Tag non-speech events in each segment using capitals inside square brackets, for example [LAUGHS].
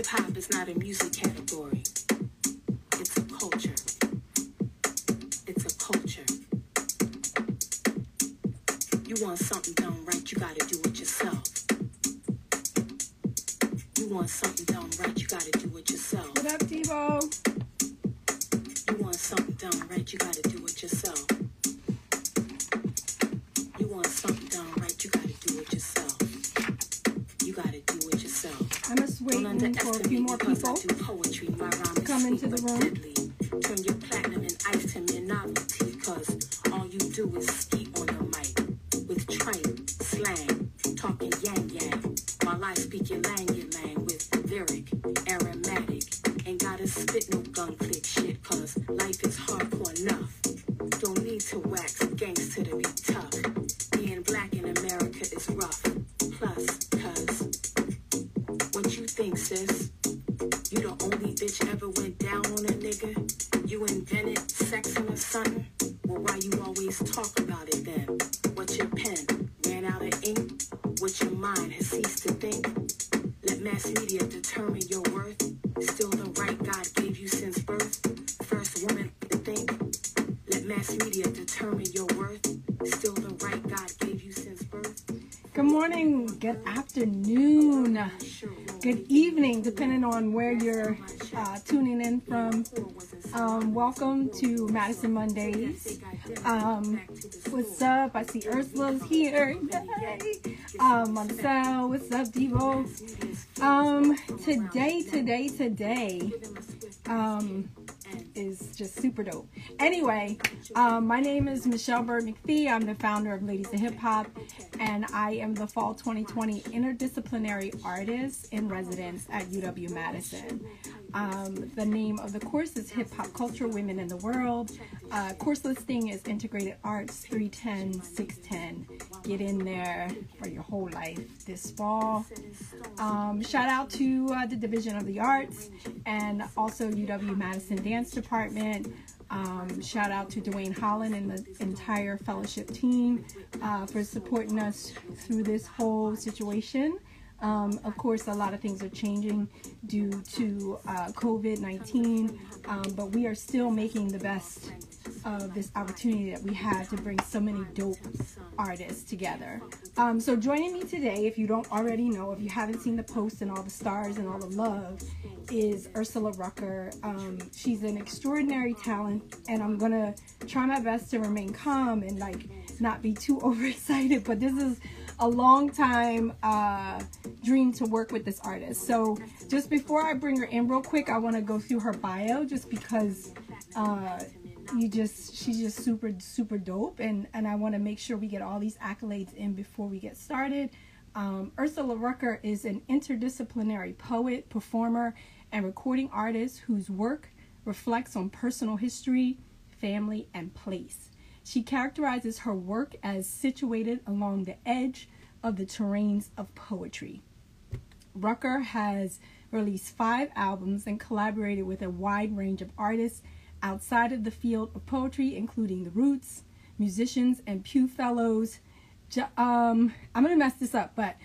Hip hop is not a music category. It's a culture. It's a culture. You want something done right, you gotta do it yourself. You want something done right, you Madison Mondays. Um, what's up? I see Ursula's here. Yay. Um, Marcel, what's up, Devo? Um, today, today, today, um, is just super dope. Anyway, um, my name is Michelle Byrd McPhee. I'm the founder of Ladies in Hip Hop, and I am the Fall 2020 Interdisciplinary Artist in Residence at UW Madison. Um, the name of the course is Hip Hop Culture Women in the World. Uh, course listing is Integrated Arts 310 610. Get in there for your whole life this fall. Um, shout out to uh, the Division of the Arts and also UW Madison Dance Department. Um, shout out to Dwayne Holland and the entire fellowship team uh, for supporting us through this whole situation. Um, of course, a lot of things are changing due to uh, COVID 19, um, but we are still making the best of this opportunity that we had to bring so many dope artists together. Um, so, joining me today, if you don't already know, if you haven't seen the post and all the stars and all the love, is Ursula Rucker. Um, she's an extraordinary talent, and I'm gonna try my best to remain calm and like not be too [LAUGHS] overexcited. But this is a long time uh, dream to work with this artist. So, just before I bring her in, real quick, I want to go through her bio just because. Uh, you just she's just super super dope and and i want to make sure we get all these accolades in before we get started um, ursula rucker is an interdisciplinary poet performer and recording artist whose work reflects on personal history family and place she characterizes her work as situated along the edge of the terrains of poetry rucker has released five albums and collaborated with a wide range of artists outside of the field of poetry, including the Roots, musicians, and Pew Fellows. Um, I'm gonna mess this up, but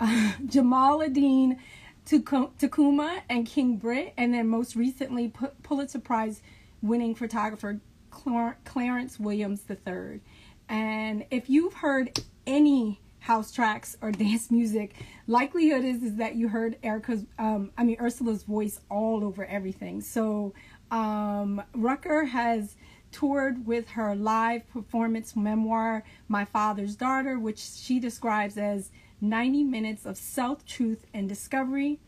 uh, [LAUGHS] Jamaaladeen Tacuma and King Britt, and then most recently Pu- Pulitzer Prize winning photographer Clar- Clarence Williams III. And if you've heard any house tracks or [LAUGHS] dance music, likelihood is is that you heard Erica's, um, I mean Ursula's voice all over everything. So um, Rucker has toured with her live performance memoir, My Father's Daughter, which she describes as 90 minutes of self truth and discovery.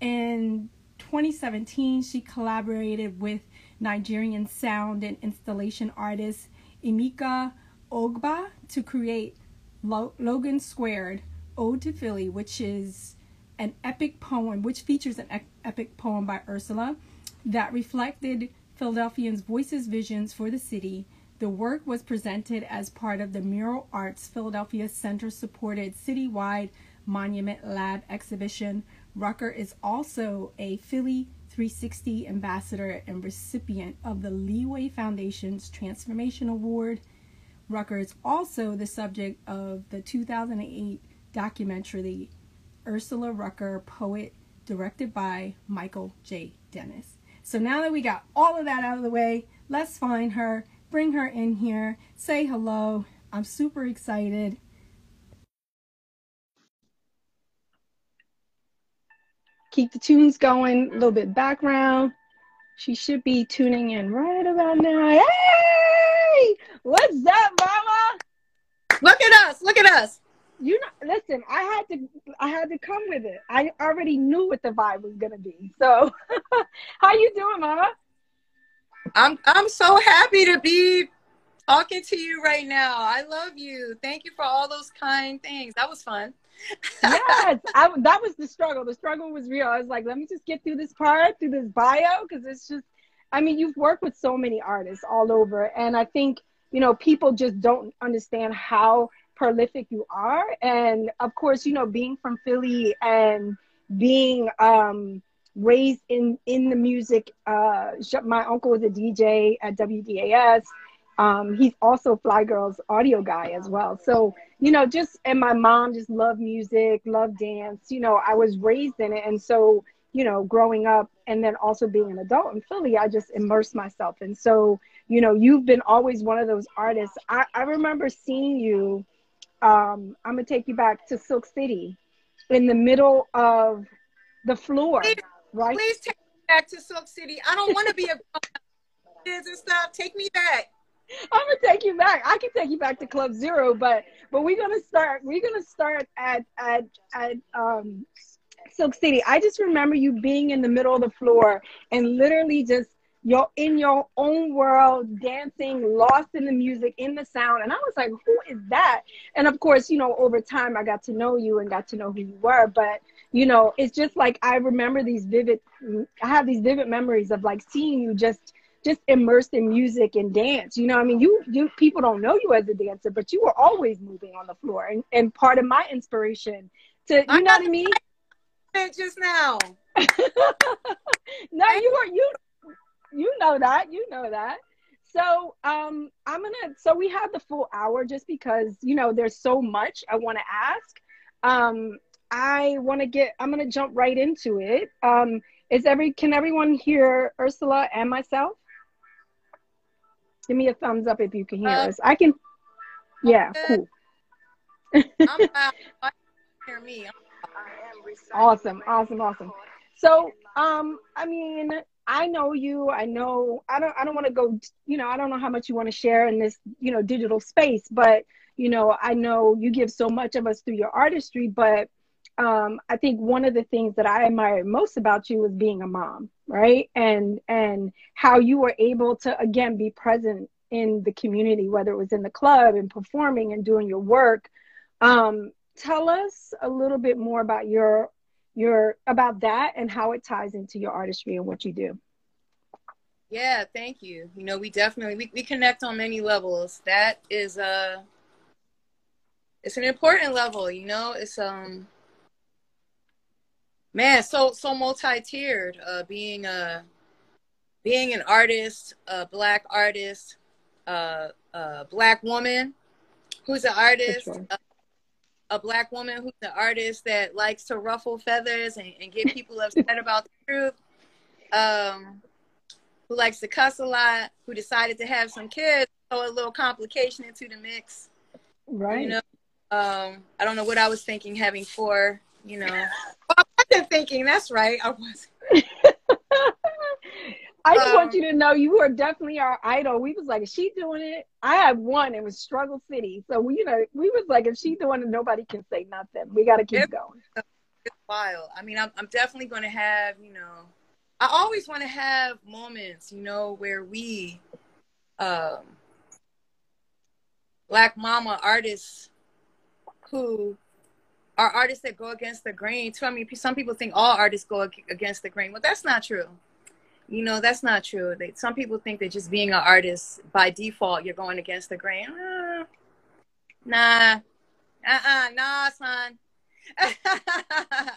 In 2017, she collaborated with Nigerian sound and installation artist Emeka Ogboh to create Lo- Logan Squared Ode to Philly, which is an epic poem, which features an epic poem by Ursula that reflected Philadelphians' voices visions for the city. The work was presented as part of the Mural Arts Philadelphia Center supported citywide Monument Lab exhibition. Rucker is also a Philly 360 ambassador and recipient of the Leeway Foundation's Transformation Award. Rucker is also the subject of the 2008 documentary Ursula Rucker, Poet, directed by Michael J. Dennis. So now that we got all of that out of the way, let's find her, bring her in here, say hello. I'm super excited. Keep the tunes going, a little bit background. She should be tuning in right about now. Hey! What's up, mama? Look at us. Look at us. You know, listen, I had to I had to come with it. I already knew what the vibe was gonna be. So [LAUGHS] how you doing, mama? I'm I'm so happy to be talking to you right now. I love you. Thank you for all those kind things. That was fun. Yes, I, that was the struggle. The struggle was real. I was like, let me just get through this part, through this bio, because it's just, I mean, you've worked with so many artists all over. And I think, you know, people just don't understand how prolific you are. And of course, you know, being from Philly and being um, raised in, in the music, uh, my uncle was a DJ at WDAS. Um, he's also Fly Girl's audio guy as well. So, you know, just, and my mom just loved music, loved dance. You know, I was raised in it. And so, you know, growing up and then also being an adult in Philly, I just immersed myself. And so, you know, you've been always one of those artists. I, I remember seeing you, um, I'm going to take you back to Silk City in the middle of the floor, please, right? Please take me back to Silk City. I don't want to be a kids and stuff. Take me back. [LAUGHS] I'm gonna take you back. I can take you back to Club Zero, but but we're gonna start. We're gonna start at at at um, Silk City. I just remember you being in the middle of the floor and literally just you're in your own world, dancing, lost in the music, in the sound. And I was like, who is that? And of course, you know, over time I got to know you and got to know who you were. But, you know, it's just like I remember these vivid, I have these vivid memories of like seeing you just just immersed in music and dance. You know, I mean, you you people don't know you as a dancer, but you were always moving on the floor, and and part of my inspiration to you I know what I mean. [LAUGHS] Just now. [LAUGHS] no, you were you you know that you know that. So um, I'm gonna. So we have the full hour just because you know there's so much I want to ask. Um, I want to get. I'm gonna jump right into it. Um, is every can everyone hear Ursula and myself? Give me a thumbs up if you can hear uh, us. I can. Yeah, cool. I'm [LAUGHS] hear me. Awesome, awesome, awesome. So, um, I mean, I know you. I know. I don't. I don't want to go. You know, I don't know how much you want to share in this, you know, digital space. But you know, I know you give so much of us through your artistry. But um, I think one of the things that I admire most about you is being a mom, right? And and how you were able to again be present in the community, whether it was in the club and performing and doing your work. Um, tell us a little bit more about your your about that and how it ties into your artistry and what you do. Yeah, thank you. You know, we definitely we, we connect on many levels. That is a uh, it's an important level, you know. It's um man so so multi-tiered uh being a being an artist a black artist uh a black woman who's an artist sure. a, a, black woman who's an artist that likes to ruffle feathers and, and get people upset [LAUGHS] about the truth um who likes to cuss a lot who decided to have some kids throw a little complication into the mix right you know um i don't know what i was thinking having four you know. [LAUGHS] [LAUGHS] Thinking. That's right. I was. [LAUGHS] I just um, want you to know you are definitely our idol. We was like, is she doing it? I had one. It was Struggle City. So we, you know, we was like, if she doing it, nobody can say nothing. We got to keep going. It's wild. I mean, I'm, I'm definitely going to have, you know, I always want to have moments, you know, where we, um, black mama artists who are artists that go against the grain too. I mean, some people think all artists go against the grain. Well, that's not true. You know, that's not true. They, some people think that just being an artist by default, you're going against the grain. Uh, nah, uh-uh, nah, son. [LAUGHS]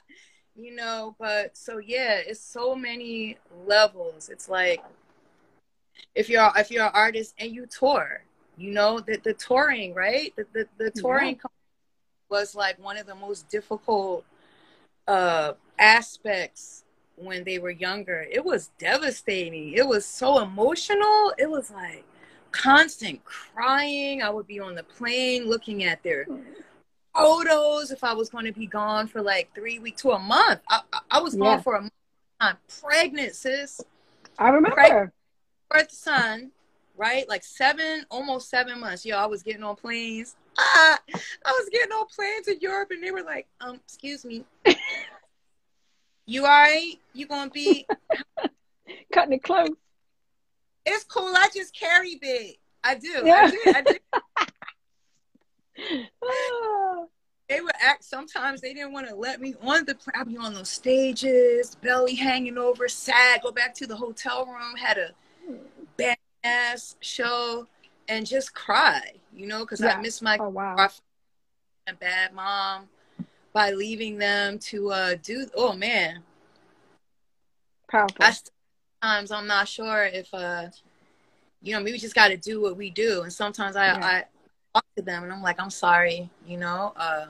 you know, but so yeah, it's so many levels. It's like if you're if you're an artist and you tour, you know, the the touring, right? The the, the touring yeah was like one of the most difficult uh, aspects when they were younger. It was devastating. It was so emotional. It was like constant crying. I would be on the plane looking at their photos if I was going to be gone for like three weeks to a month. I, I, was gone for a month. I'm pregnant, sis. I remember. Pregnant, birth son, right? Like seven, almost seven months. Yo, I was getting on planes. Ah, I was getting on planes in Europe, and they were like, "Um, excuse me, you all right? You gonna be [LAUGHS] cutting it close?" It's cool. I just carry big. I do. Yeah. I do. I do. [LAUGHS] they would act sometimes they didn't want to let me on the I'd be on those stages, belly hanging over, sad, go back to the hotel room, had a bad ass show and just cry, you know, because yeah. I miss my oh, wow. bad mom by leaving them to uh do oh man. Powerful. I, sometimes I'm not sure if uh you know, maybe we just gotta do what we do. And sometimes I, yeah. I talk to them and I'm like, I'm sorry, you know, um,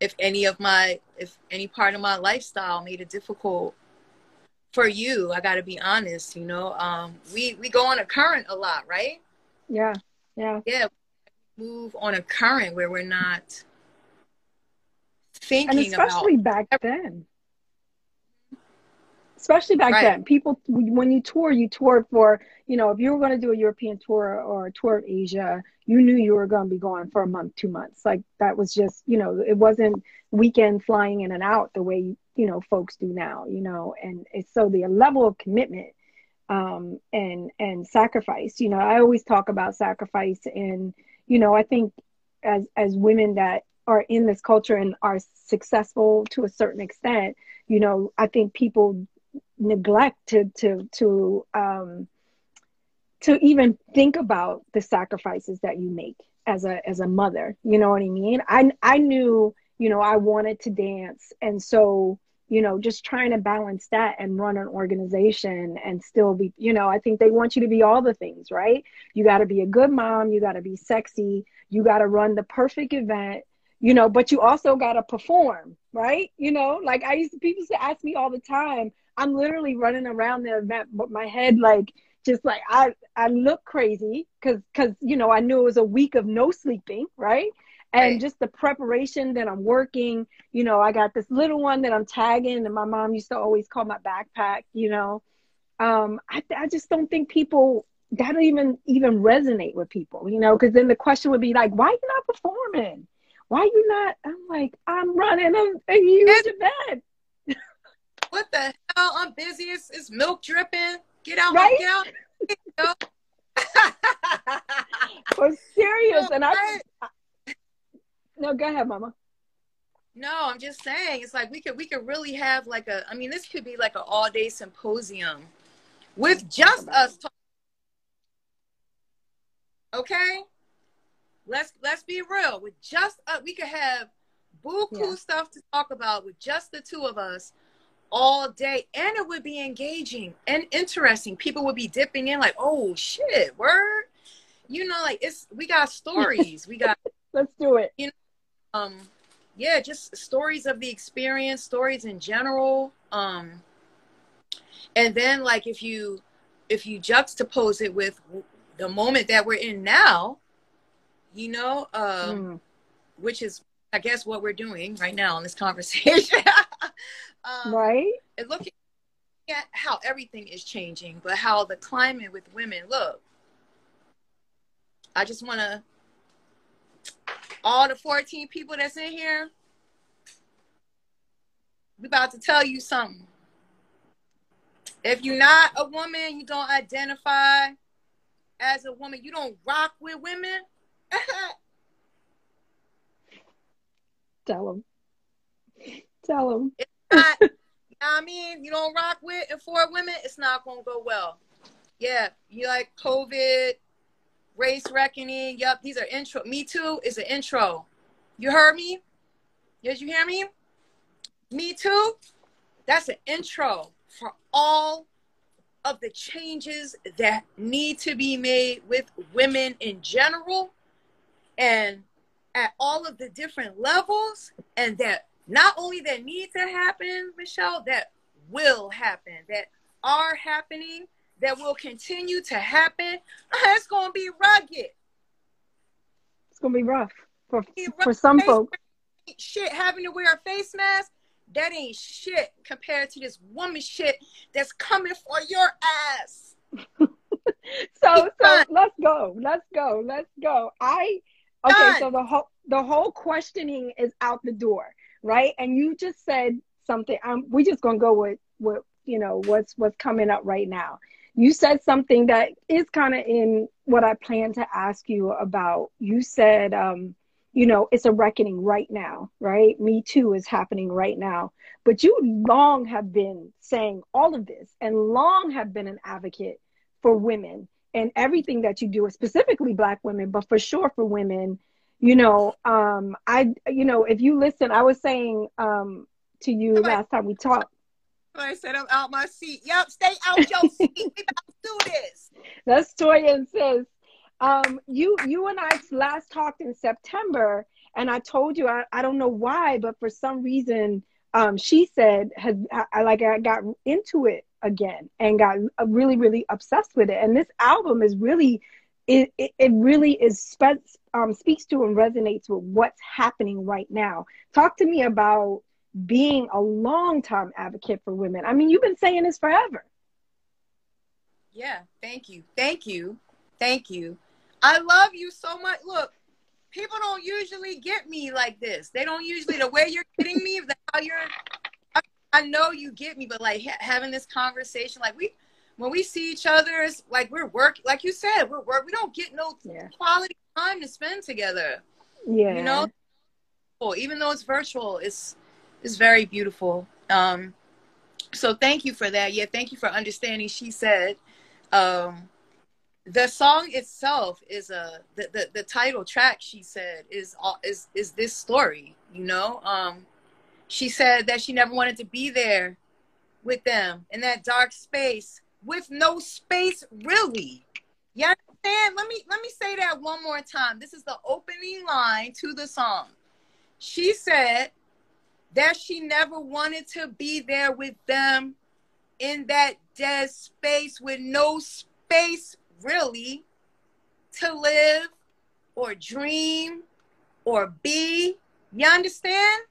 if any of my, if any part of my lifestyle made it difficult for you, I got to be honest, you know, um, we, we go on a current a lot, right? Yeah. Yeah. Yeah. Move on a current where we're not thinking and especially about back then mm-hmm. especially back right. then people when you tour you toured for you know if you were going to do a european tour or a tour of asia you knew you were going to be gone for a month two months like that was just you know it wasn't weekend flying in and out the way you know folks do now you know and it's so the level of commitment um and and sacrifice you know i always talk about sacrifice and you know i think as as women that are in this culture and are successful to a certain extent you know i think people neglect to to to um, to even think about the sacrifices that you make as a as a mother. You know what I mean? I I knew you know I wanted to dance, and so you know just trying to balance that and run an organization and still be you know i think they want you to be all the things right you got to be a good mom you got to be sexy you got to run the perfect event you know but you also got to perform right you know like i used to people used to ask me all the time I'm literally running around the event, but my head like just like I I look crazy because because you know I knew it was a week of no sleeping, right? And right. just the preparation that I'm working, you know, I got this little one that I'm tagging, and my mom used to always call my backpack, you know. Um, I I just don't think people that even even resonate with people, you know, because then the question would be like, why are you not performing? Why are you not? I'm like, I'm running a, a huge event. What the hell? I'm busy. It's, it's milk dripping. Get out, right? get out. [LAUGHS] For serious, and I. No, go ahead, Mama. No, I'm just saying it's like we could we could really have like a. I mean, this could be like an all day symposium with just us. Talk- okay, let's let's be real. With just uh, we could have buku yeah. stuff to talk about with just the two of us all day and it would be engaging and interesting people would be dipping in like oh shit word you know like it's we got [LAUGHS] stories we got let's do it you know um yeah just stories of the experience stories in general um and then like if you if you juxtapose it with the moment that we're in now you know um mm. which is i guess what we're doing right now in this [LAUGHS] conversation um, right? And looking at how everything is changing, but how the climate with women look. I just want to, all the 14 people that's in here, we about to tell you something. If you're not a woman, you don't identify as a woman, you don't rock with women. [LAUGHS] Tell them. Tell them not, [LAUGHS] you know I mean, you don't rock with and for women, it's not gonna go well. Yeah, you like COVID, race reckoning. Yep, these are intro. Me too is an intro. You heard me? Did you hear me? Me too. That's an intro for all of the changes that need to be made with women in general and at all of the different levels and that not only that need to happen, Michelle, that will happen, that are happening, that will continue to happen. It's gonna be rugged. It's gonna be rough for for some folks. Shit, having to wear a face mask, that ain't shit compared to this woman shit that's coming for your ass. [LAUGHS] so so let's go. Let's go. Let's go. I okay, Done. so the whole the whole questioning is out the door, right? And you just said something. Um, we just gonna go with with you know what's what's coming up right now. You said something that is kind of in what I plan to ask you about. You said, um, you know, it's a reckoning right now, right? Me too is happening right now. But you long have been saying all of this and long have been an advocate for women and everything that you do, specifically Black women, but for sure for women. You know, um, I, you know, if you listen, I was saying um, to you last time we talked. I said I'm out my seat. Yep, stay out your [LAUGHS] seat. we about to do this. That's Toya and says, um, you, you and I last talked in September, and I told you I, I don't know why, but for some reason, um, she said had I like I got into it again and got really really obsessed with it and this album is really it, it, it really is spe- um, speaks to and resonates with what's happening right now talk to me about being a long time advocate for women. I mean you've been saying this forever. Yeah thank you. Thank you. Thank you. I love you so much. Look people don't usually get me like this. They don't usually the way you're getting me the how you're I know you get me, but like ha- having this conversation, like we, when we see each other, it's like we're working, like you said, we're work. We don't get no yeah. quality time to spend together. Yeah, you know, even though it's virtual, it's it's very beautiful. Um, so thank you for that. Yeah, thank you for understanding. She said, um, the song itself is a the, the, the title track. She said is is is this story. You know, um, she said that she never wanted to be there with them in that dark space with no space really. You understand? Let me let me say that one more time. This is the opening line to the song. She said that she never wanted to be there with them in that dead space with no space really to live or dream or be. You understand?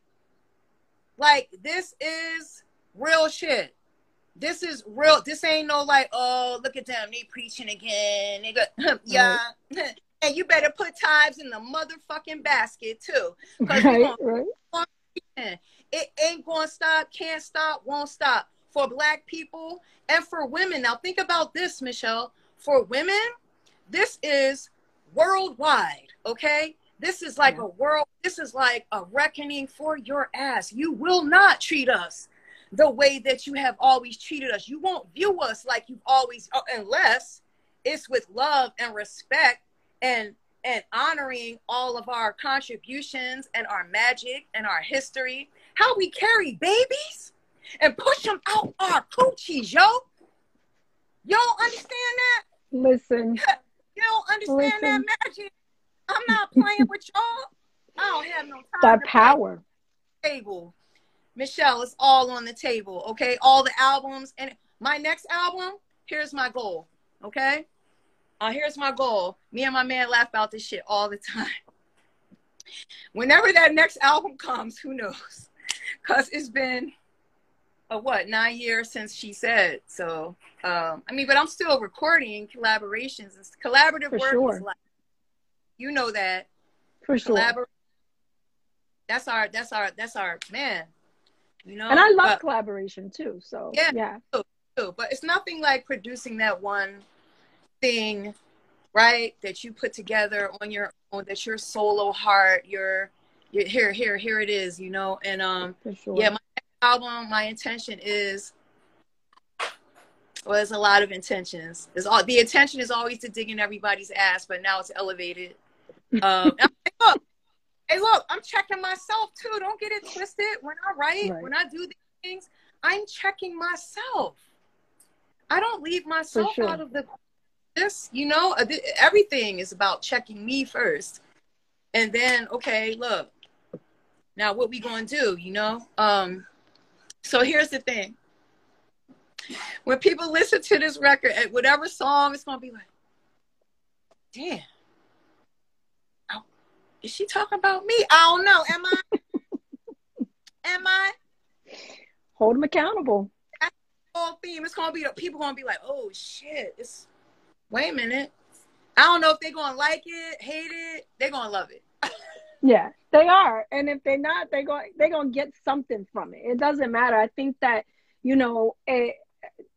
Like this is real shit. This is real. This ain't no like, oh, look at them, they preaching again. Nigga, [LAUGHS] yeah. Right. [LAUGHS] and you better put tithes in the motherfucking basket too. Because [LAUGHS] right, right. It ain't gonna stop, can't stop, won't stop. For black people and for women. Now think about this, Michelle. For women, this is worldwide, okay? This is like a world, this is like a reckoning for your ass. You will not treat us the way that you have always treated us. You won't view us like you've always, unless it's with love and respect and and honoring all of our contributions and our magic and our history. How we carry babies and push them out our coochies, yo. You don't understand that? Listen. [LAUGHS] You don't understand Listen. that magic? I'm not playing with y'all. I don't have no time. That power. Table. Michelle, it's all on the table. Okay. All the albums. And my next album, here's my goal. Okay. Uh, here's my goal. Me and my man laugh about this shit all the time. Whenever that next album comes, who knows? Because it's been a what nine years since she said so um i mean but i'm still recording collaborations and collaborative For work sure. is like you know that. For sure. Collabor- that's our that's our that's our man. You know. And I love collaboration too. So yeah. Yeah. Too, too. But it's nothing like producing that one thing, right? That you put together on your own, that's your solo heart, your, your here, here, here it is, you know. And um sure. yeah, my album, my intention is well, there's a lot of intentions. There's all the intention is always to dig in everybody's ass, but now it's elevated [LAUGHS] um, hey, look, hey, look, I'm checking myself too. Don't get it twisted. When I write, right. when I do these things, I'm checking myself. I don't leave myself sure. out of the this. You know, uh, everything is about checking me first, and then okay, look. now what we gonna do? You know. Um. So here's the thing. When people listen to this record, at whatever song, it's gonna be like, damn. Oh, is she talking about me? I don't know. Am I? [LAUGHS] Am I? Hold them accountable. That's the Whole theme. It's gonna be people gonna be like, oh shit. It's wait a minute. I don't know if they're gonna like it, hate it. They're gonna love it. [LAUGHS] yeah, they are. And if they're not, they're going they're gonna get something from it. It doesn't matter. I think that you know it,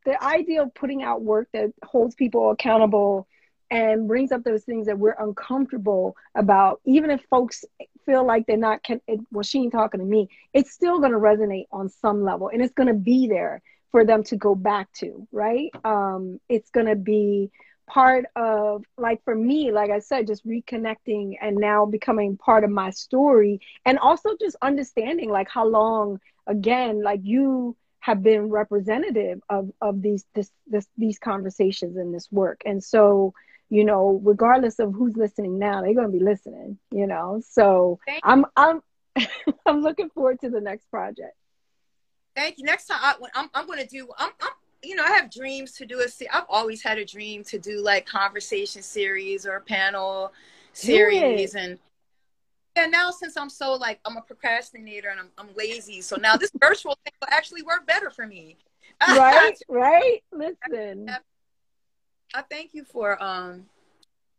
the idea of putting out work that holds people accountable and brings up those things that we're uncomfortable about, even if folks feel like they're not, can well, she ain't talking to me, it's still going to resonate on some level and it's going to be there for them to go back to, right? Um, it's going to be part of, like for me, like I said, just reconnecting and now becoming part of my story. And also just understanding like how long, again, like you, have been representative of of these this, this these conversations and this work. And so you know regardless of who's listening now they're going to be listening you know? So i'm i'm [LAUGHS] i'm looking forward to the next project. Thank you. Next time I, i'm, I'm going to do I'm, I'm you know i have dreams to do a i've always had a dream to do like conversation series or panel series and yeah, now since I'm so like I'm a procrastinator and I'm I'm lazy, so now this virtual thing will actually work better for me. [LAUGHS] right, right. Listen, I thank you for um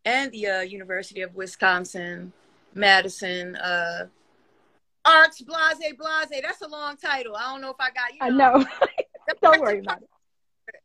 and the uh, University of Wisconsin Madison uh Arts Blase Blase. That's a long title. I don't know if I got you. Know, I know. [LAUGHS] don't worry about it.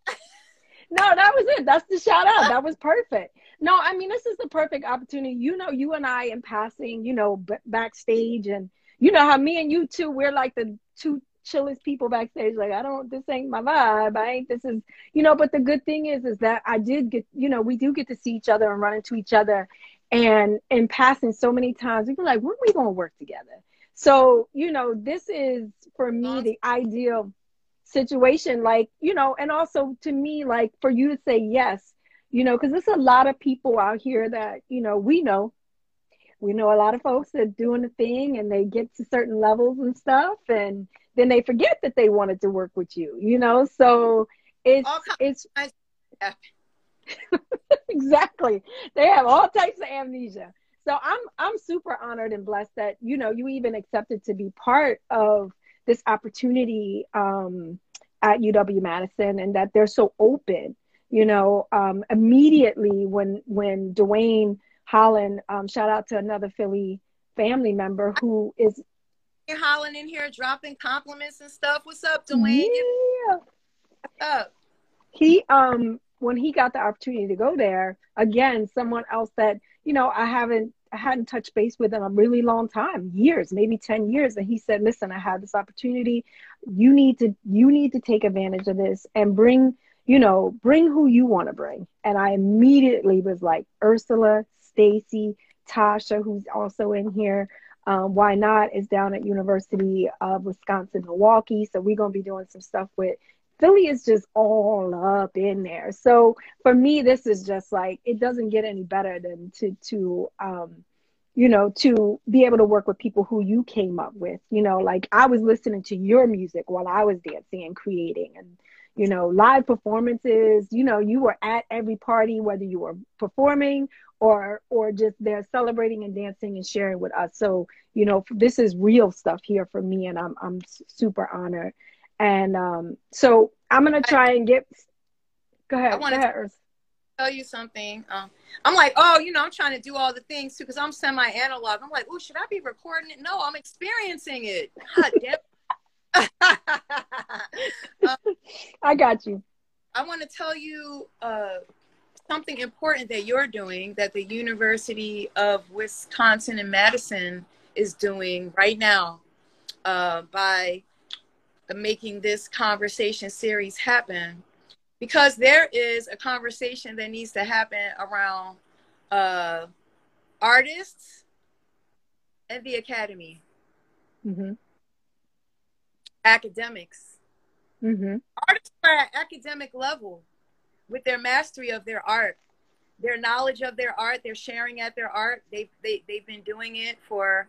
[LAUGHS] no, that was it. That's the shout out. That was perfect. No, I mean, this is the perfect opportunity. You know, you and I in passing, you know, b- backstage, and you know how me and you two, we're like the two chillest people backstage. Like, I don't, this ain't my vibe. I ain't, this is, you know, but the good thing is, is that I did get, you know, we do get to see each other and run into each other. And in passing so many times, we were like, when are we going to work together? So, you know, this is for me the ideal situation. Like, you know, and also to me, like for you to say yes you know, because there's a lot of people out here that, you know, we know. We know a lot of folks that are doing the thing and they get to certain levels and stuff and then they forget that they wanted to work with you, you know? So it's it's [LAUGHS] exactly. They have all types of amnesia. So I'm I'm super honored and blessed that, you know, you even accepted to be part of this opportunity um, at UW Madison and that they're so open you know, um, immediately when when Dwayne Holland, um, shout out to another Philly family member who is Holland in here dropping compliments and stuff. What's up, Dwayne? Yeah. What's up? He um when he got the opportunity to go there, again, someone else that, you know, I haven't I hadn't touched base with him in a really long time, years, maybe 10 years. And he said, listen, I had this opportunity. You need to you need to take advantage of this and bring you know, bring who you want to bring. And I immediately was like, Ursula, Stacy, Tasha, who's also in here. Um, Why Not is down at University of Wisconsin Milwaukee. So we're going to be doing some stuff with Philly is just all up in there. So for me, this is just like it doesn't get any better than to to um, you know to be able to work with people who you came up with. You know, like I was listening to your music while I was dancing and creating, and you know, live performances. You know, you were at every party, whether you were performing or or just there celebrating and dancing and sharing with us. So, you know, this is real stuff here for me, and I'm I'm super honored. And um, so I'm gonna try and get. Go ahead. I want to tell you something. Um, I'm like, oh, you know, I'm trying to do all the things too because I'm semi-analog. I'm like, oh, should I be recording it? No, I'm experiencing it. God damn [LAUGHS] I got you. I want to tell you uh, something important that you're doing that the University of Wisconsin in Madison is doing right now uh, by making this conversation series happen because there is a conversation that needs to happen around uh, artists and the academy. Mm-hmm academics. Mm-hmm. Artists are at academic level with their mastery of their art, their knowledge of their art, they're sharing at their art. They've they, they've been doing it for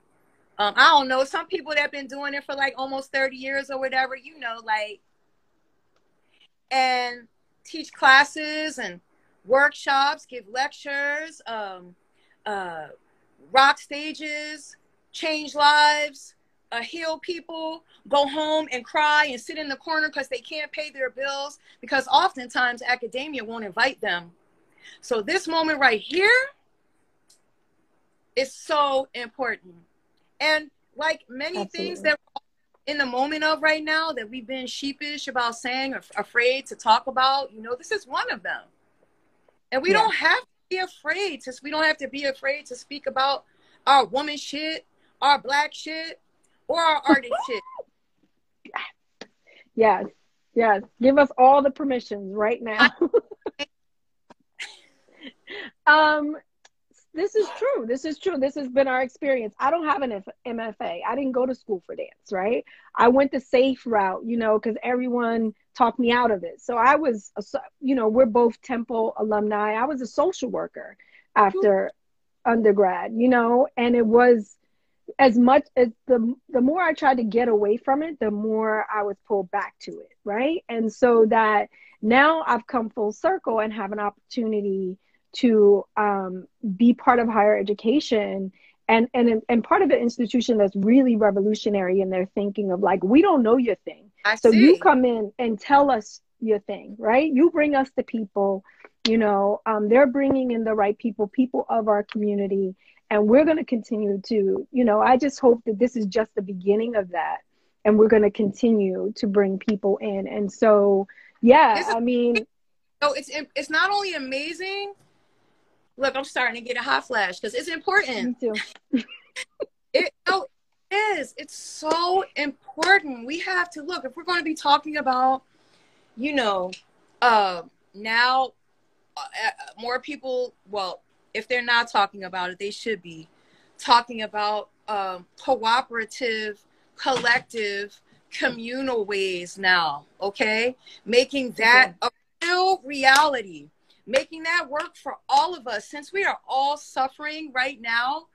um, I don't know, some people that have been doing it for like almost 30 years or whatever, you know, like, and teach classes and workshops, give lectures, um, uh, rock stages, change lives, uh, heal people, go home and cry and sit in the corner because they can't pay their bills because oftentimes academia won't invite them. So this moment right here is so important. And like many Absolutely. things that we're in the moment of right now that we've been sheepish about saying or afraid to talk about, you know, this is one of them. And we yeah. don't have to be afraid to we don't have to be afraid to speak about our woman shit, our black shit, or our artist [LAUGHS] shit. Yes. Yes. Give us all the permissions right now. [LAUGHS] um this is true. This is true. This has been our experience. I don't have an MFA. I didn't go to school for dance, right? I went the safe route, you know, because everyone talked me out of it. So I was, a, you know, we're both Temple alumni. I was a social worker after undergrad, you know, and it was as much as the the more I tried to get away from it, the more I was pulled back to it, right? And so that now I've come full circle and have an opportunity to um, be part of higher education and and and part of an institution that's really revolutionary in their thinking of like we don't know your thing. I so see. you come in and tell us your thing right? You bring us the people you know um, they're bringing in the right people people of our community and we're going to continue to you know i just hope that this is just the beginning of that and we're going to continue to bring people in. And so yeah i mean [LAUGHS] so it's it's not only amazing Look, I'm starting to get a hot flash because it's important. Me too. [LAUGHS] it, no, it is. It's so important. We have to look if we're going to be talking about, you know, uh, now uh, uh, more people. Well, if they're not talking about it, they should be talking about um, cooperative, collective, communal ways now. Okay, making that a real reality making that work for all of us since we are all suffering right now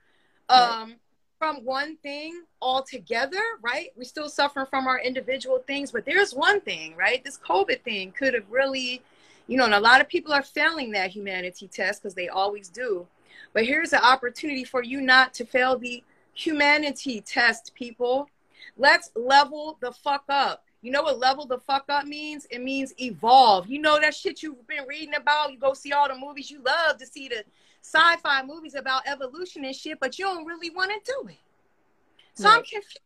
um, right. from one thing altogether, right? We still suffer from our individual things, but there's one thing, right? This COVID thing could have really, you know, and a lot of people are failing that humanity test because they always do. But here's an opportunity for you not to fail the humanity test, people. Let's level the fuck up. You know what level the fuck up means? It means evolve. You know that shit you've been reading about. You go see all the movies. You love to see the sci-fi movies about evolution and shit, but you don't really want to do it. So right. I'm confused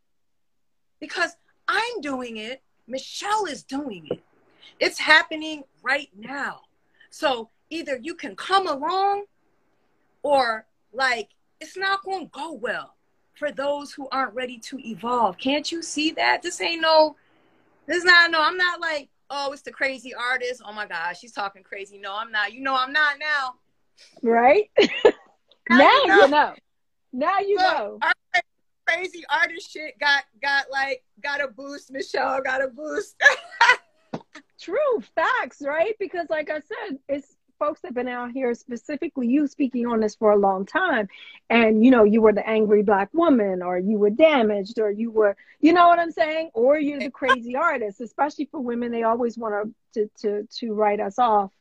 because I'm doing it. Michelle is doing it. It's happening right now. So either you can come along or like it's not going to go well for those who aren't ready to evolve. Can't you see that? This ain't no this is not no, I'm not like, oh, it's the crazy artist. Oh my gosh, she's talking crazy. No, I'm not. You know I'm not now. Right? [LAUGHS] now, now you, know. you know. Now you Look, know. Right, crazy artist shit got got like got a boost. Michelle got a boost. [LAUGHS] True facts, right? Because like I said, it's folks that have been out here, specifically you speaking on this for a long time, and you know, you were the angry black woman, or you were damaged, or you were, you know what I'm saying, or you're the crazy artist. Especially for women, they always want to to to write us off,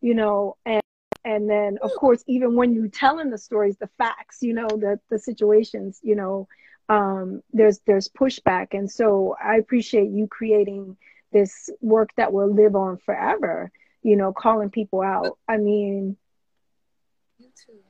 you know, and and then of course, even when you telling the stories, the facts, you know, the the situations, you know, um, there's there's pushback, and so I appreciate you creating this work that will live on forever you know, calling people out. I mean, you too.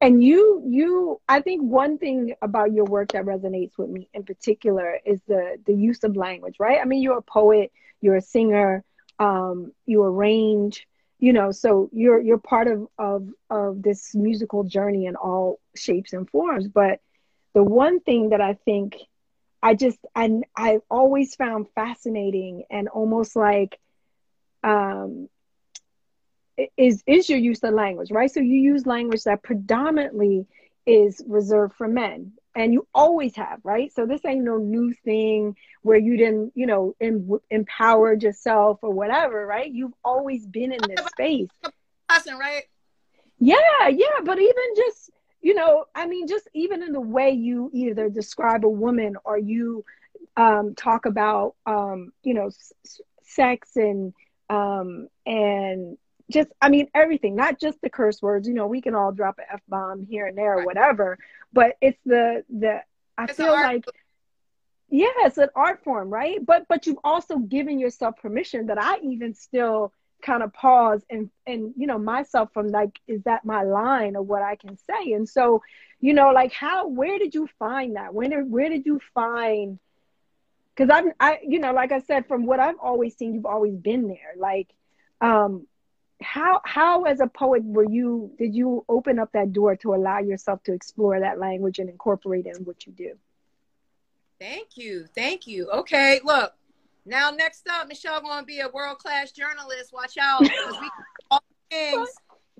And you, you, I think one thing about your work that resonates with me in particular is the the use of language, right? I mean, you're a poet, you're a singer, um, you arrange, you know, so you're you're part of of of this musical journey in all shapes and forms. But the one thing that I think I just I I've always found fascinating and almost like um, is is your use of language, right? So you use language that predominantly is reserved for men, and you always have, right? So this ain't no new thing where you didn't, you know, em- empowered yourself or whatever, right? You've always been in this space. Person, right? Yeah, yeah, but even just you know, I mean, just even in the way you either describe a woman or you um, talk about, um, you know, s- sex and um, and just, I mean, everything, not just the curse words. You know, we can all drop an f bomb here and there or whatever, but it's the the. I It's feel like yeah it's an art form right but but you've also given yourself permission that i even still kind of pause and and you know myself from like is that my line or what i can say and so you know like how where did you find that when where did you find because i'm i you know like i said from what i've always seen you've always been there like um how how as a poet were you did you open up that door to allow yourself to explore that language and incorporate it in what you do Thank you. Thank you. Okay, look. Now next up, Michelle gonna be a world class journalist. Watch out. we all things.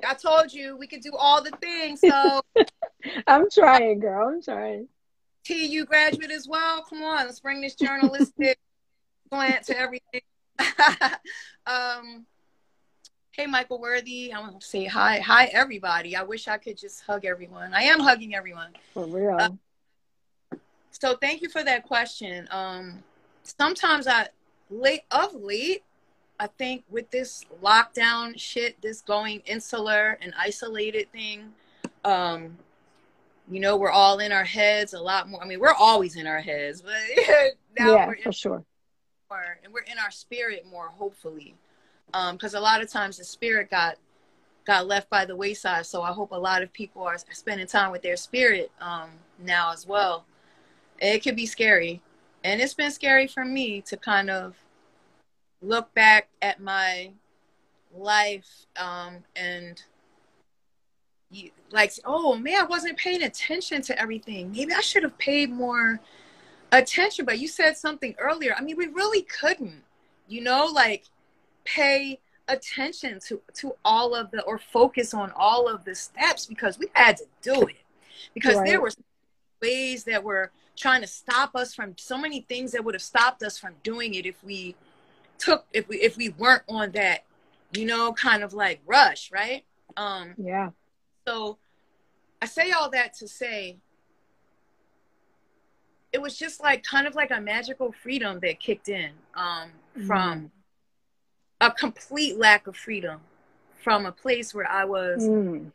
I told you we could do all the things. So [LAUGHS] I'm trying, girl. I'm trying. TU graduate as well. Come on, let's bring this journalistic [LAUGHS] slant to everything. [LAUGHS] um Hey Michael Worthy, I want to say hi. Hi everybody. I wish I could just hug everyone. I am hugging everyone. For real. Uh, So thank you for that question. Um, sometimes I late of late, I think with this lockdown shit, this going insular and isolated thing, um, you know, we're all in our heads a lot more. I mean, we're always in our heads, but [LAUGHS] now yeah, we're in for sure. more, and we're in our spirit more, hopefully, because a lot of times the spirit got got left by the wayside. So I hope a lot of people are spending time with their spirit um, now as well. It could be scary, and it's been scary for me to kind of look back at my life um, and you, like, oh man, I wasn't paying attention to everything. Maybe I should have paid more attention. But you said something earlier. I mean, we really couldn't, you know, like pay attention to to all of the or focus on all of the steps because we had to do it because Right. there were ways that were trying to stop us from so many things that would have stopped us from doing it if we took if we if we weren't on that you know kind of like rush right um Yeah. So I say all that to say it was just like kind of like a magical freedom that kicked in um, from a complete lack of freedom from a place where I was Mm.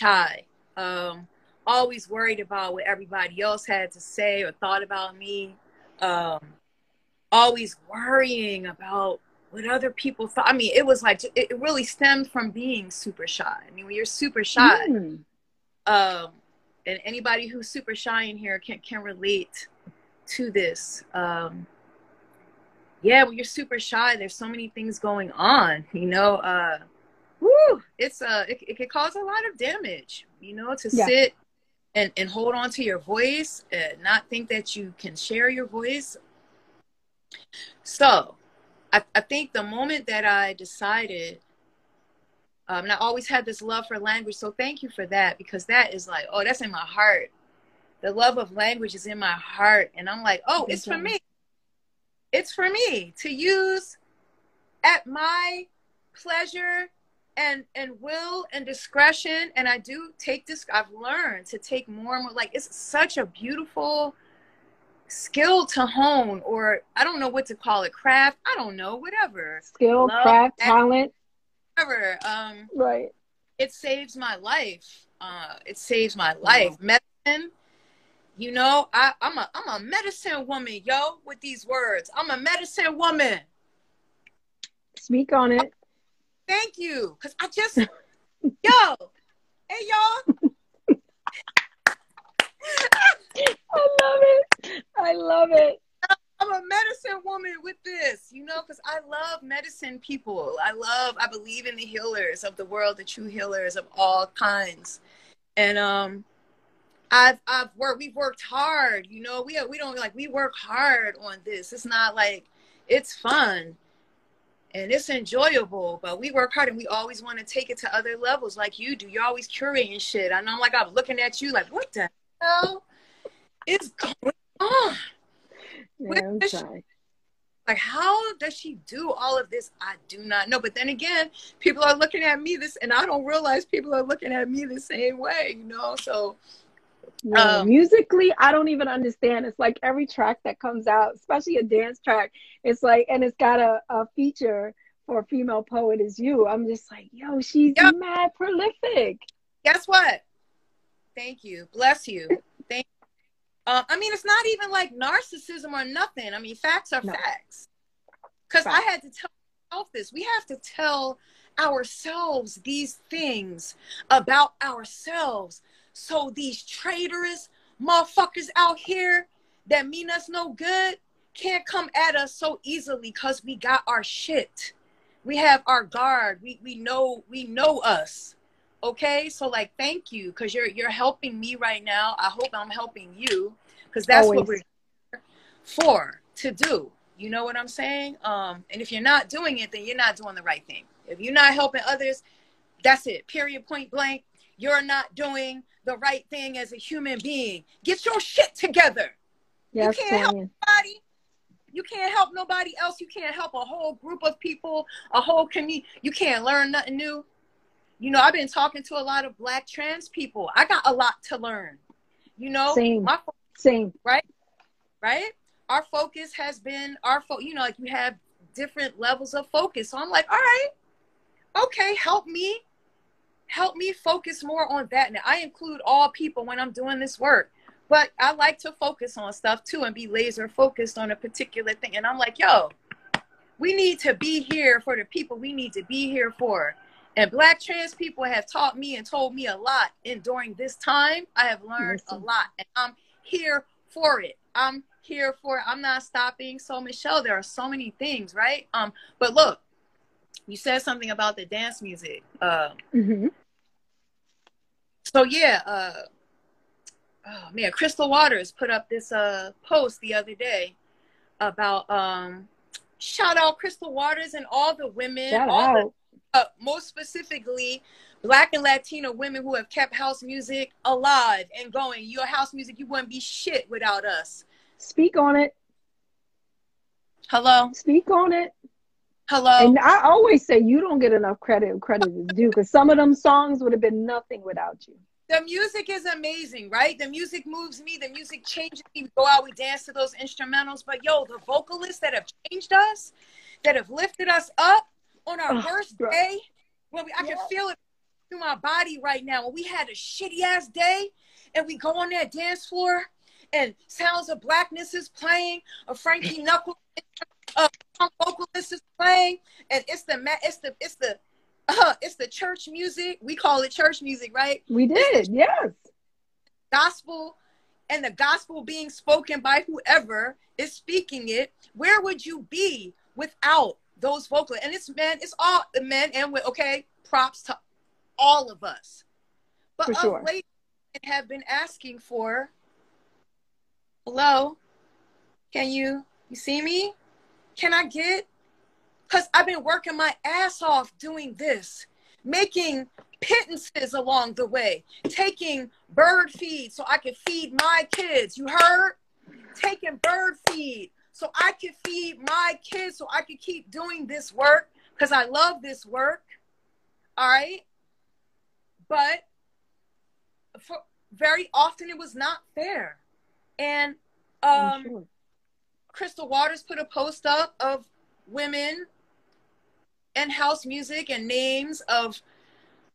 shy, um, always worried about what everybody else had to say or thought about me, um, always worrying about what other people thought. I mean, it was like it really stemmed from being super shy. I mean, when you're super shy, Mm. um, and anybody who's super shy in here can can relate to this. Um, yeah, when you're super shy, there's so many things going on. [LAUGHS] You know, uh, woo, it's uh, it, it could cause a lot of damage. You know, to Yeah. sit and and hold on to your voice, and not think that you can share your voice. So, I, I think the moment that I decided um, and I always had this love for language. So thank you for that because that is like, oh, that's in my heart. The love of language is in my heart. And I'm like, oh, it's for me. It's for me to use at my pleasure and and will and discretion. And I do take this, I've learned to take more and more like it's such a beautiful skill to hone, or I don't know what to call it, craft. I don't know, whatever. Skill, Love craft, that. talent. Whatever. Um Right. it saves my life. Uh, it saves my life. Medicine, you know, I, I'm a I'm a medicine woman, yo, with these words. I'm a medicine woman. Speak on it. Thank you. Cause I just [LAUGHS] yo, hey y'all. [LAUGHS] I love it. I love it. I'm a medicine woman with this, you know, because I love medicine people. I love, I believe in the healers of the world, the true healers of all kinds. And um I've I've worked we've worked hard, you know, we we don't like we work hard on this. It's not like it's fun and it's enjoyable, but we work hard and we always want to take it to other levels like you do. You're always curating shit. And I'm like I'm looking at you like, what the hell is going on? Yeah, I'm trying. Like, how does she do all of this? I do not know. But then again, people are looking at me this, and I don't realize people are looking at me the same way, you know? So, yeah, um, musically, I don't even understand. It's like every track that comes out, especially a dance track, it's like, and it's got a, a feature for a female poet is you. I'm just like, yo, she's yep. mad prolific. Guess what? Thank you. Bless you. Uh, I mean, it's not even like narcissism or nothing. I mean, facts are no. facts. Because I had to tell myself this. We have to tell ourselves these things about ourselves. So these traitorous motherfuckers out here that mean us no good can't come at us so easily because we got our shit. We have our guard. We we know we know us. Okay, so like, thank you, because you're you're helping me right now. I hope I'm helping you, because that's Always. what we're for to do. You know what I'm saying? Um, and if you're not doing it, then you're not doing the right thing. If you're not helping others, that's it. Period. Point blank. You're not doing the right thing as a human being. Get your shit together. Yes, you can't help nobody. You can't help nobody else. You can't help a whole group of people, a whole community. You can't learn nothing new you know, I've been talking to a lot of black trans people. I got a lot to learn. You know, same, my same, right, right. Our focus has been our fo- You know, like you have different levels of focus. So I'm like, all right, okay, help me, help me focus more on that. Now I include all people when I'm doing this work, but I like to focus on stuff too and be laser focused on a particular thing. And I'm like, yo, we need to be here for the people we need to be here for and black trans people have taught me and told me a lot. And during this time, I have learned a lot. And I'm here for it. I'm here for it. I'm not stopping. So Michelle, there are so many things, right? Um, but look, you said something about the dance music. Uh, mm-hmm. So yeah, uh, oh man, Crystal Waters put up this uh post the other day about um shout out Crystal Waters and all the women, shout all out. the uh, most specifically black and latino women who have kept house music alive and going your house music you wouldn't be shit without us speak on it hello speak on it hello and i always say you don't get enough credit and credit is due because some of them songs would have been nothing without you the music is amazing, right? The music moves me. The music changes me. We go out, we dance to those instrumentals. But yo, the vocalists that have changed us, that have lifted us up, on our oh, worst bro. day, when we, I yeah. can feel it through my body right now. When we had a shitty ass day, and we go on that dance floor, and Sounds of Blackness is playing, a Frankie [LAUGHS] Knuckles, a vocalist is playing, and it's the it's the it's the uh, it's the church music. We call it church music, right? We did, yes. Gospel and the gospel being spoken by whoever is speaking it. Where would you be without those vocal and it's men, it's all the men and women. Okay, props to all of us. But for sure. late have been asking for. Hello, can you you see me? Can I get? Because I've been working my ass off doing this, making pittances along the way, taking bird feed so I can feed my kids. You heard? Taking bird feed so I can feed my kids, so I can keep doing this work because I love this work. All right. But for very often it was not fair. And um, sure. Crystal Waters put a post up of women and house music and names of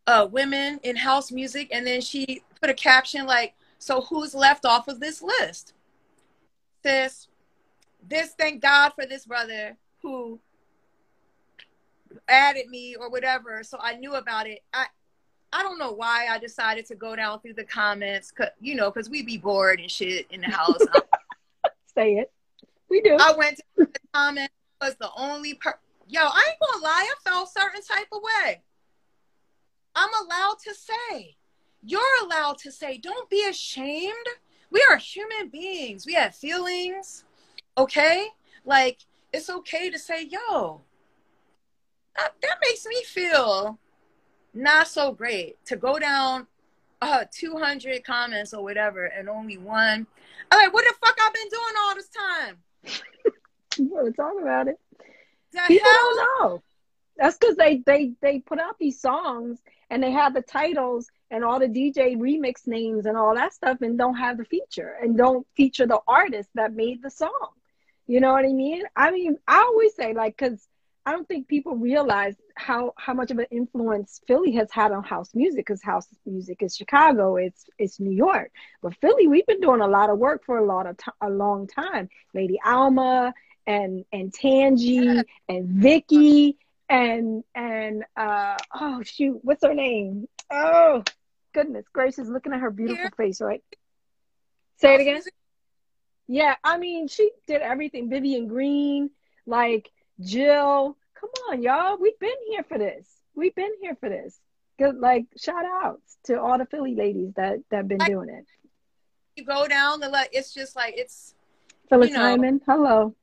uh, women in house music. And then she put a caption like, So who's left off of this list? Sis, this thank God for this brother who added me or whatever. So I knew about it. I I don't know why I decided to go down through the comments, cause, you know, because we be bored and shit in the house. [LAUGHS] Say it. We do. I went to the comments was the only per. Yo, I ain't gonna lie. I felt certain type of way. I'm allowed to say. You're allowed to say. Don't be ashamed. We are human beings. We have feelings. Okay? Like, it's okay to say, yo, that, that makes me feel not so great to go down uh 200 comments or whatever and only one. I'm like, what the fuck I've been doing all this time? you want to talk about it. The People hell? don't know. That's because they they they put out these songs and they have the titles and all the DJ remix names and all that stuff and don't have the feature and don't feature the artist that made the song. You know what I mean? I mean, I always say like because I don't think people realize how how much of an influence Philly has had on house music because house music is Chicago, it's it's New York, but Philly we've been doing a lot of work for a lot of t- a long time. Lady Alma and and Tangi and Vicky and and uh oh shoot, what's her name? Oh goodness gracious, looking at her beautiful face, right? Say it again. Yeah, I mean, she did everything. Vivian Green, like Jill. Come on, y'all. We've been here for this. We've been here for this. Good, like shout outs to all the Philly ladies that that been Like- doing it. You go down the like it's just like it's Phyllis you know. Hyman, hello.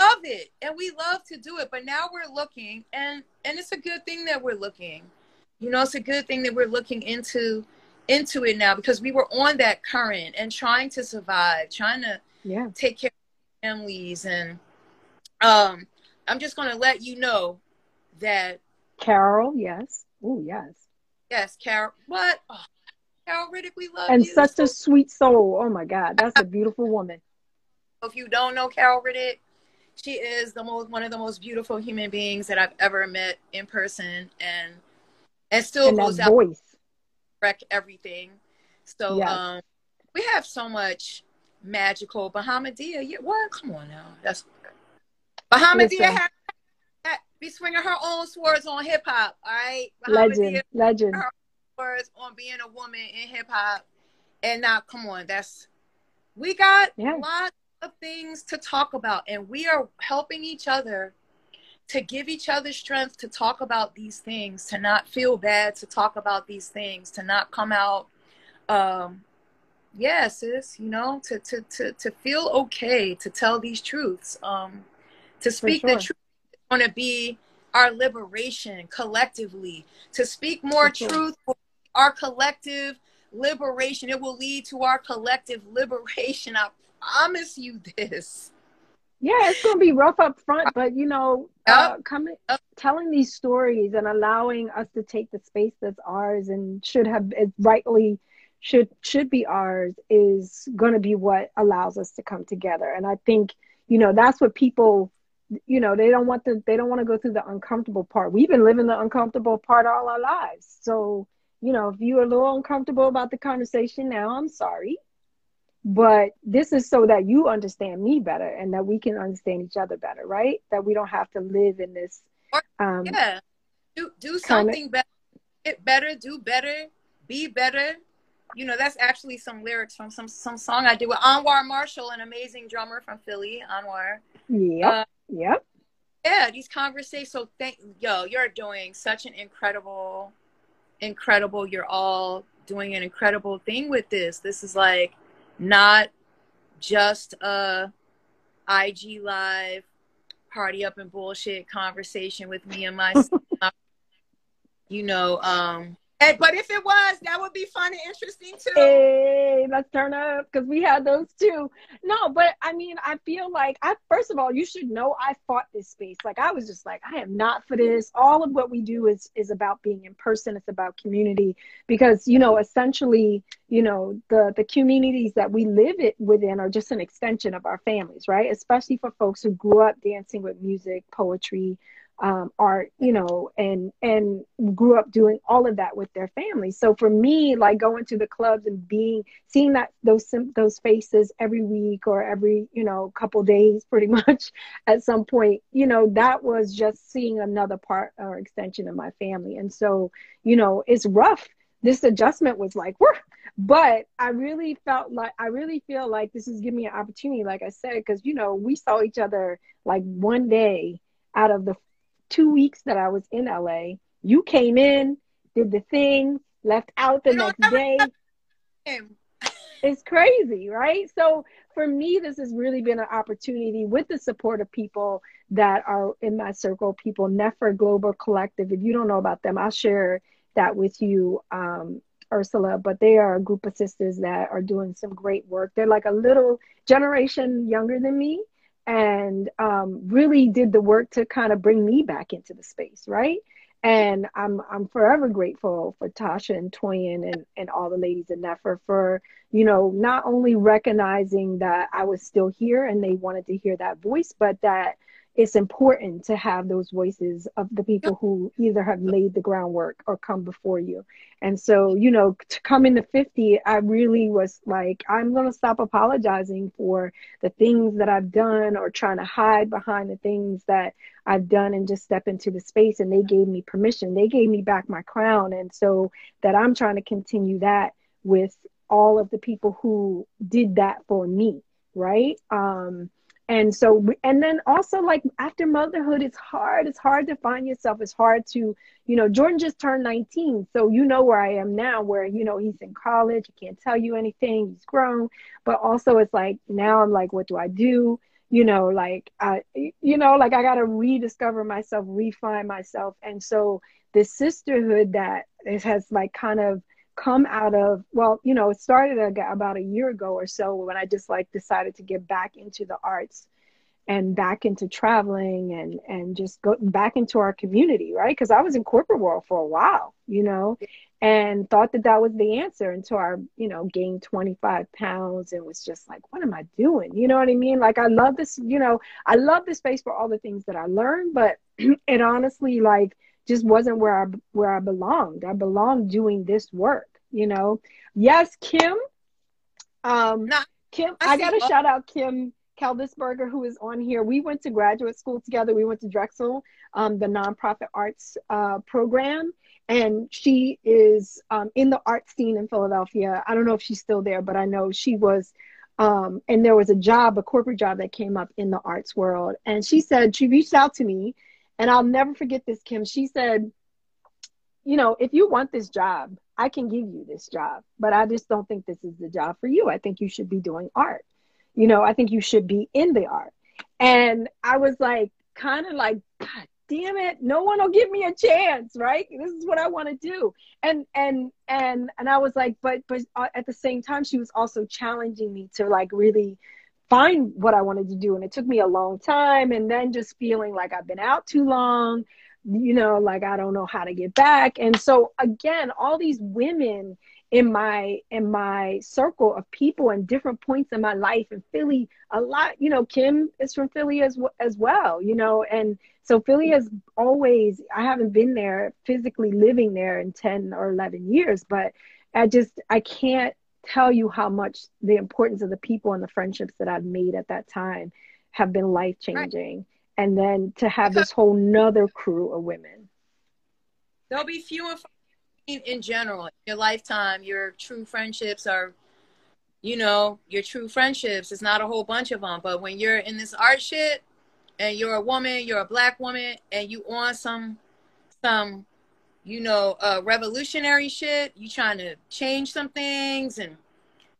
love it and we love to do it but now we're looking and and it's a good thing that we're looking you know it's a good thing that we're looking into into it now because we were on that current and trying to survive trying to Yeah, take care of families and um i'm just going to let you know that Carol, yes. Oh, yes. yes carol what oh, carol riddick we love And you such a sweet soul. Oh my God, that's a beautiful woman. if you don't know carol riddick she is the most one of the most beautiful human beings that i've ever met in person and and still And goes out voice. wreck everything. So Yes. um, we have so much magical Bahamadia. Yeah, what? Come on now, that's Bahamadia had, had be swinging her own swords on hip hop. All right, Legend, legend. swords on being a woman in hip hop, and now come on, that's we got Yeah. lots of things to talk about, and we are helping each other to give each other strength to talk about these things, to not feel bad, to talk about these things, to not come out, um, yeah, sis, you know, to to to to feel okay to tell these truths, um, to speak the truth is going to be our liberation collectively. To speak more sure. truth, our collective liberation. It will lead to our collective [LAUGHS] liberation. I promise you this. Yeah, it's gonna be rough up front, but you know, uh, coming, Yep. telling these stories and allowing us to take the space that's ours and should have it rightly should should be ours is going to be what allows us to come together. And I think you know that's what people, you know, they don't want to they don't want to go through the uncomfortable part. We've been living the uncomfortable part all our lives, so you know, if you're a little uncomfortable about the conversation now, I'm sorry but this is so that you understand me better and that we can understand each other better right that we don't have to live in this um Yeah. Do do something better. Get better, do better, be better. You know, that's actually some lyrics from some some song I did with Anwar Marshall, an amazing drummer from Philly, Anwar. yep Uh, yep Yeah, these conversations. So thank yo, you're doing such an incredible, incredible. You're all doing an incredible thing with this. This is like not just a IG live party up and bullshit conversation with me and my [LAUGHS] you know um and, but if it was that would be fun and interesting too. Hey let's turn up because we had those too. No but i mean i feel like i first of all you should know i fought this space. Like i was just like i am not for this. All of what we do is is about being in person. It's about community. Because you know essentially you know the the communities that we live it within are just an extension of our families right? Especially for folks who grew up dancing with music poetry um, art you know and and grew up doing all of that with their families so for me like going to the clubs and being seeing that those those faces every week or every you know couple [LAUGHS] days pretty much at some point you know that was just seeing another part or extension of my family. And so you know it's rough. This adjustment was like Whew. but i really felt like i really feel like this is giving me an opportunity like i said because you know we saw each other like one day out of the two weeks that i was in la you came in did the thing left out the next day it's crazy, right? So for me, this has really been an opportunity with the support of people that are in my circle, people, Nefer Global Collective. If you don't know about them, I'll share that with you, um, Ursula. But they are a group of sisters that are doing some great work. They're like a little generation younger than me. And um, really did the work to kind of bring me back into the space, right? And I'm I'm forever grateful for Tasha and Toyin and, and all the ladies in NEFR for, you know, not only recognizing that I was still here and they wanted to hear that voice, but that it's important to have those voices of the people who either have laid the groundwork or come before you. And so, you know, to come into 50, I really was like, I'm going to stop apologizing for the things that I've done or trying to hide behind the things that I've done and just step into the space. And they gave me permission. They gave me back my crown. And so that I'm trying to continue that with all of the people who did that for me. Right. Um, and so and then also like after motherhood it's hard it's hard to find yourself. It's hard to you know jordan just turned 19 so you know where i am now where you know he's in college he can't tell you anything he's grown. But also it's like now i'm like what do i do? You know like i you know like i got to rediscover myself refine myself. And so the sisterhood that it has like kind of come out of well you know it started about a year ago or so when i just like decided to get back into the arts and back into traveling and and just go back into our community right? Because i was in corporate world for a while you know and thought that that was the answer until i you know gained 25 pounds and was just like what am i doing? You know what i mean? Like i love this you know i love the space for all the things that i learned but [CLEARS THROAT] it honestly like just wasn't where I where I belonged. I belonged doing this work, you know. Yes, Kim. Um, no, Kim, I, I got to shout out Kim Kelvisberger, who is on here. We went to graduate school together. We went to Drexel, um, the nonprofit arts uh, program, and she is um, in the art scene in Philadelphia. I don't know if she's still there, but I know she was. Um, and there was a job, a corporate job that came up in the arts world. And she said, she reached out to me and I'll never forget this, Kim. She said, you know, if you want this job, I can give you this job, but I just don't think this is the job for you. I think you should be doing art. You know, I think you should be in the art. And I was like, kind of like, God damn it, no one will give me a chance, right? This is what I want to do. And and and and I was like, but but uh, at the same time, she was also challenging me to like really find what I wanted to do. And it took me a long time. And then just feeling like I've been out too long, you know, like I don't know how to get back. And so again, all these women in my in my circle of people and different points in my life in Philly a lot you know Kim is from Philly as as well you know and so Philly has always I haven't been there physically living there in 10 or 11 years but I just I can't tell you how much the importance of the people and the friendships that I've made at that time have been life changing. Right. And then to have this whole nother crew of women. There'll be few and in general in your lifetime. Your true friendships are, you know, your true friendships. It's not a whole bunch of them, but when you're in this art shit, and you're a woman, you're a black woman, and you on some some you know, uh, revolutionary shit. You trying to change some things and,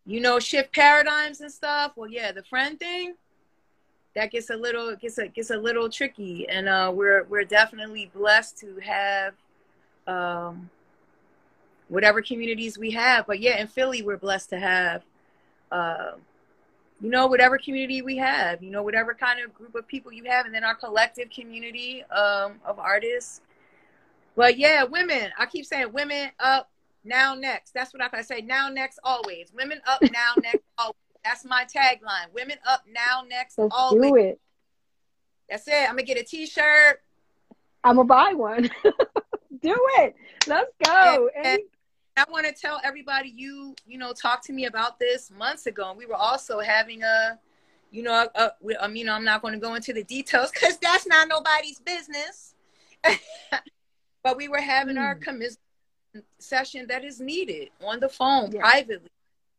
you know, shift paradigms and stuff. Well, yeah, the friend thing that gets a little gets a gets a little tricky, and uh, we're we're definitely blessed to have um, whatever communities we have. But yeah, in Philly, we're blessed to have. Uh, you know, whatever community we have, you know, whatever kind of group of people you have, and then our collective community um, of artists but yeah, women. I keep saying women up now next. That's what I can say. Now next always. Women up [LAUGHS] now next always. That's my tagline. Women up now next Let's always. Do it. That's it. I'm gonna get a t-shirt. I'm gonna buy one. [LAUGHS] do it. Let's go. And, and I want to tell everybody you you know talked to me about this months ago, and we were also having a you know a, a, I mean I'm not going to go into the details because that's not nobody's business. [LAUGHS] But we were having mm. our commission session that is needed on the phone yeah. privately,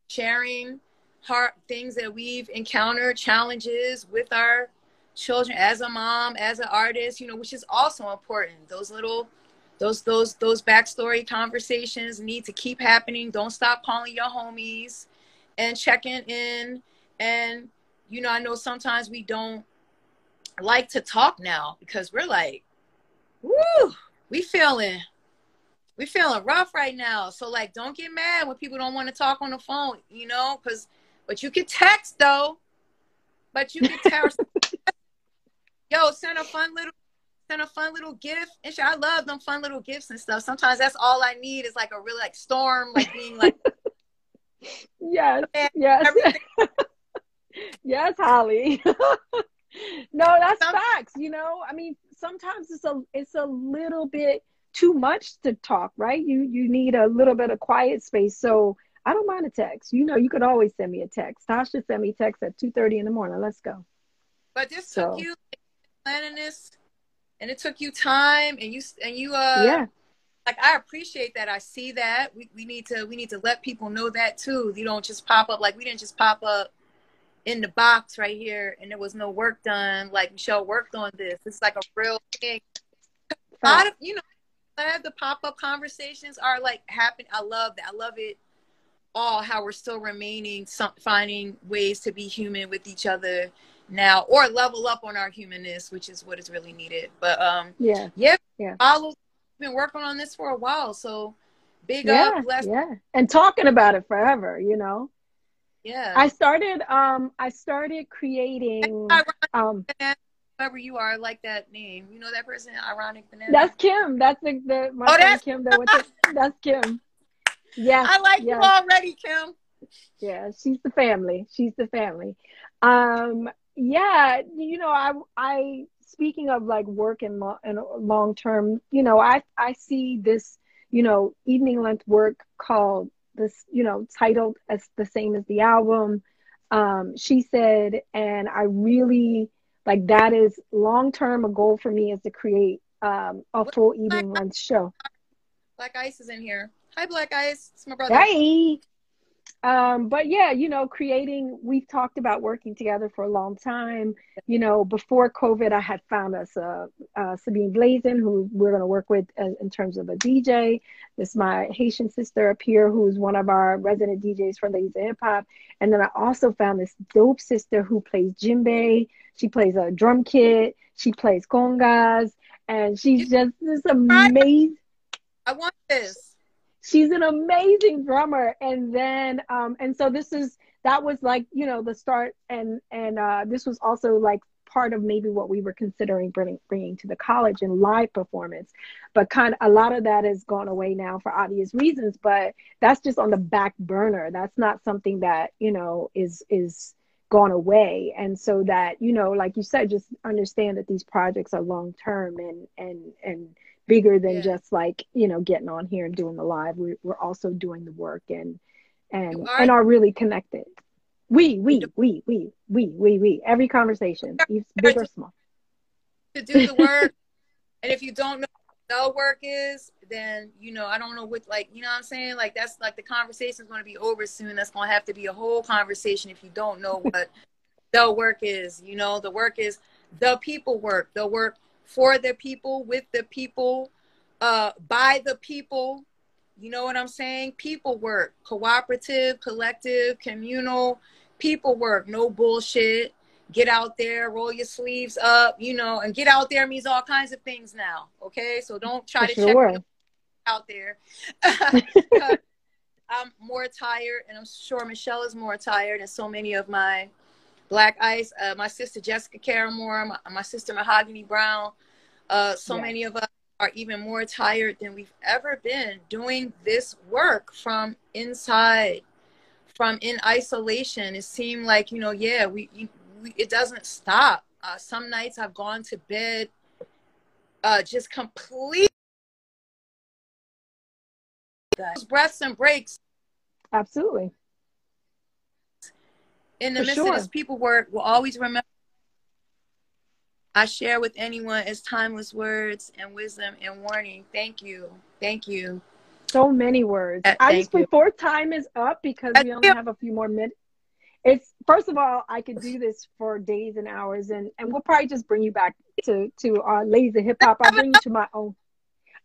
sharing hard things that we've encountered, challenges with our children as a mom, as an artist, you know, which is also important. Those little those those those backstory conversations need to keep happening. Don't stop calling your homies and checking in. And you know, I know sometimes we don't like to talk now because we're like, woo, we feeling we feeling rough right now. So like, don't get mad when people don't want to talk on the phone, you know, because but you can text though. But you can text [LAUGHS] yo, send a fun little send a fun little gift. And sure, I love them fun little gifts and stuff. Sometimes that's all I need is like a really like storm, like being like [LAUGHS] Yes, yes. [LAUGHS] yes, Holly. no, that's facts. You know, I mean, sometimes it's a it's a little bit too much to talk, right? You you need a little bit of quiet space. So I don't mind a text. You know, you could always send me a text. Tasha sent me text at two thirty in the morning. Let's go. But this so. took you planning this, and it took you time, and you and you uh yeah. Like I appreciate that. I see that. We we need to we need to let people know that too. You don't just pop up like we didn't just pop up in the box right here and there was no work done. Like Michelle worked on this. It's like a real thing. A lot of you know, glad the pop up conversations are like happening. I love that. I love it all. How we're still remaining, some, finding ways to be human with each other now, or level up on our humanness, which is what is really needed. But um, yeah, yeah, yeah. Follow. Been working on this for a while, so big yeah, up, bless. Yeah, and talking about it forever. You know. Yeah. I started um I started creating um whoever you are, like that name. You know that person, ironic banana. That's Kim. That's the, the my oh, that's Kim that to, [LAUGHS] that's Kim. Yeah. I like yes. you already, Kim. Yeah, she's the family. She's the family. Um yeah, you know, I I speaking of like work and long and long term, you know, I I see this, you know, evening length work called this, you know, titled as the same as the album. Um, she said, and I really like that is long term a goal for me is to create um, a full evening length show. Black Ice is in here. Hi, Black Ice. It's my brother. Hey. Um, but yeah, you know, creating, we've talked about working together for a long time. You know, before COVID, I had found us uh, uh, Sabine Blaizin, who we're going to work with in terms of a DJ. This my Haitian sister up here, who's one of our resident DJs for Ladies of Hip Hop. And then I also found this dope sister who plays djembe. She plays a drum kit. She plays congas. And she's just this amazing. I want this she's an amazing drummer. And then um and so this is that was like you know the start. And and uh this was also like part of maybe what we were considering bringing bringing to the college and live performance. But kind of a lot of that has gone away now for obvious reasons but that's just on the back burner. That's not something that you know is is gone away. And so that you know like you said just understand that these projects are long term and and and bigger than yeah. just like you know getting on here and doing the live. We're, we're also doing the work and and are, and are. really connected. We we we we we we we. Every conversation big or small. To do the work. [LAUGHS] And if you don't know what the work is then you know i don't know what like you know what i'm saying? Like that's like the conversation is going to be over soon. That's going to have to be a whole conversation if you don't know what [LAUGHS] the work is you know? The work is the people work. The work for the people, with the people, uh, by the people. You know what I'm saying? People work, cooperative, collective, communal, people work, no bullshit. Get out there, roll your sleeves up, you know, and get out there means all kinds of things now. Okay, so don't try for to sure. check [LAUGHS] out there. [LAUGHS] [LAUGHS] I'm more tired, and I'm sure Michelle is more tired, and so many of my Black Ice, uh, my sister Jessica Care Moore, my, my sister Mahogany Browne. Uh, so many of us are even more tired than we've ever been doing this work from inside, from in isolation. It seemed like, you know, yeah, we, we it doesn't stop. Uh, some nights I've gone to bed uh, just completely breaths and breaks. Absolutely in the For midst sure. of this people work will always remember I share with anyone as timeless words and wisdom and warning. Thank you. Thank you. So many words. Uh, I just you. before time is up because we only have a few more minutes. It's first of all, I could do this for days and hours and, and we'll probably just bring you back to, to our lazy hip hop. I'll bring you to my own.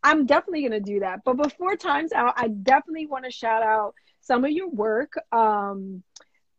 I'm definitely gonna do that. But before time's out, I definitely want to shout out some of your work. Um,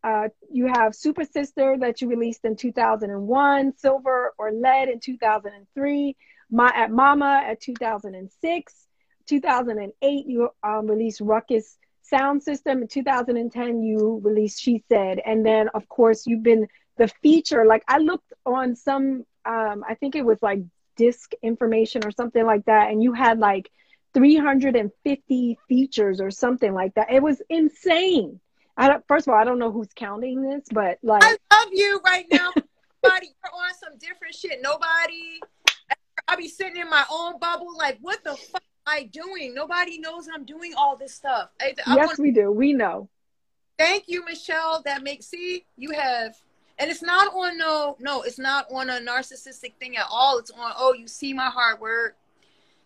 uh, you have Supa Sista that you released in 2001, Silver or Lead in 2003, Ma'at Mama at 2006, 2008 you um, released Ruckus Sound System. In 2010 you released She Said, and then of course you've been the feature. Like I looked on some um, I think it was like disc information or something like that, and you had like 350 features or something like that. It was insane. I don't, first of all, I don't know who's counting this, but like I love you right now. Nobody, [LAUGHS] you're on some different shit. Nobody, I be sitting in my own bubble, like, what the fuck am I doing? Nobody knows I'm doing all this stuff. I, I yes, wanna, we do. We know. Thank you, Michelle. That makes see you have, and it's not on no, no, it's not on a narcissistic thing at all. It's on oh, you see my hard work,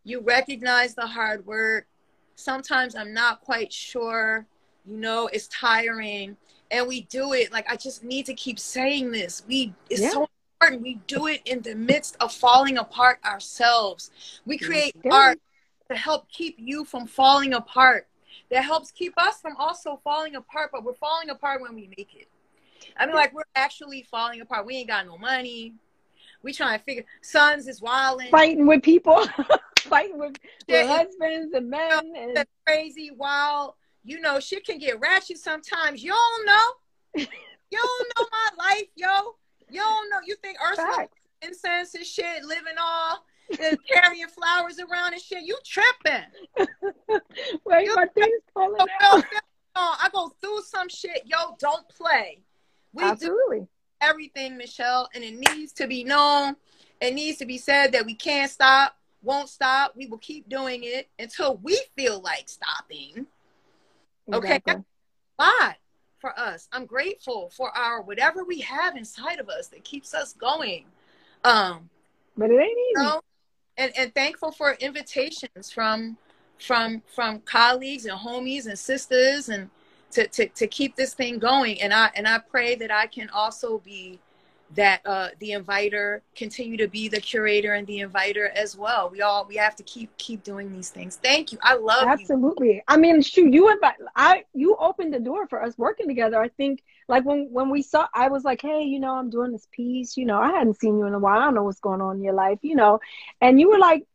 you recognize the hard work. Sometimes I'm not quite sure. You know, it's tiring and we do it. Like i just need to keep saying this. We it's yeah. so important. We do it in the midst of falling apart ourselves. We create art to help keep you from falling apart that helps keep us from also falling apart but we're falling apart when we make it. I mean like we're actually falling apart. We ain't got no money. We trying to figure sons is wilding fighting with people. [LAUGHS] Fighting with, with husbands and men and crazy wild you know, shit can get ratchet sometimes. You don't know. [LAUGHS] you don't know my life, yo. You don't know. You think Ursula incense and shit, living all and carrying flowers around and shit. You tripping. [LAUGHS] Wait, you, my thing's falling out. I go through some shit. Yo, don't play. We Absolutely. do everything, Michelle, and it needs to be known. It needs to be said that we can't stop, won't stop. We will keep doing it until we feel like stopping. Okay. Lot for us. I'm grateful for our whatever we have inside of us that keeps us going. Um but it ain't easy. You know, and, and thankful for invitations from from from colleagues and homies and sisters and to, to, to keep this thing going. And I and I pray that I can also be that uh, the inviter continue to be the curator and the inviter as well. We all we have to keep keep doing these things. Thank you. I love absolutely. You. I mean, shoot, you invite I you opened the door for us working together. I think like when when we saw, I was like, hey, you know, I'm doing this piece. You know, I hadn't seen you in a while. I don't know what's going on in your life. You know, and you were like,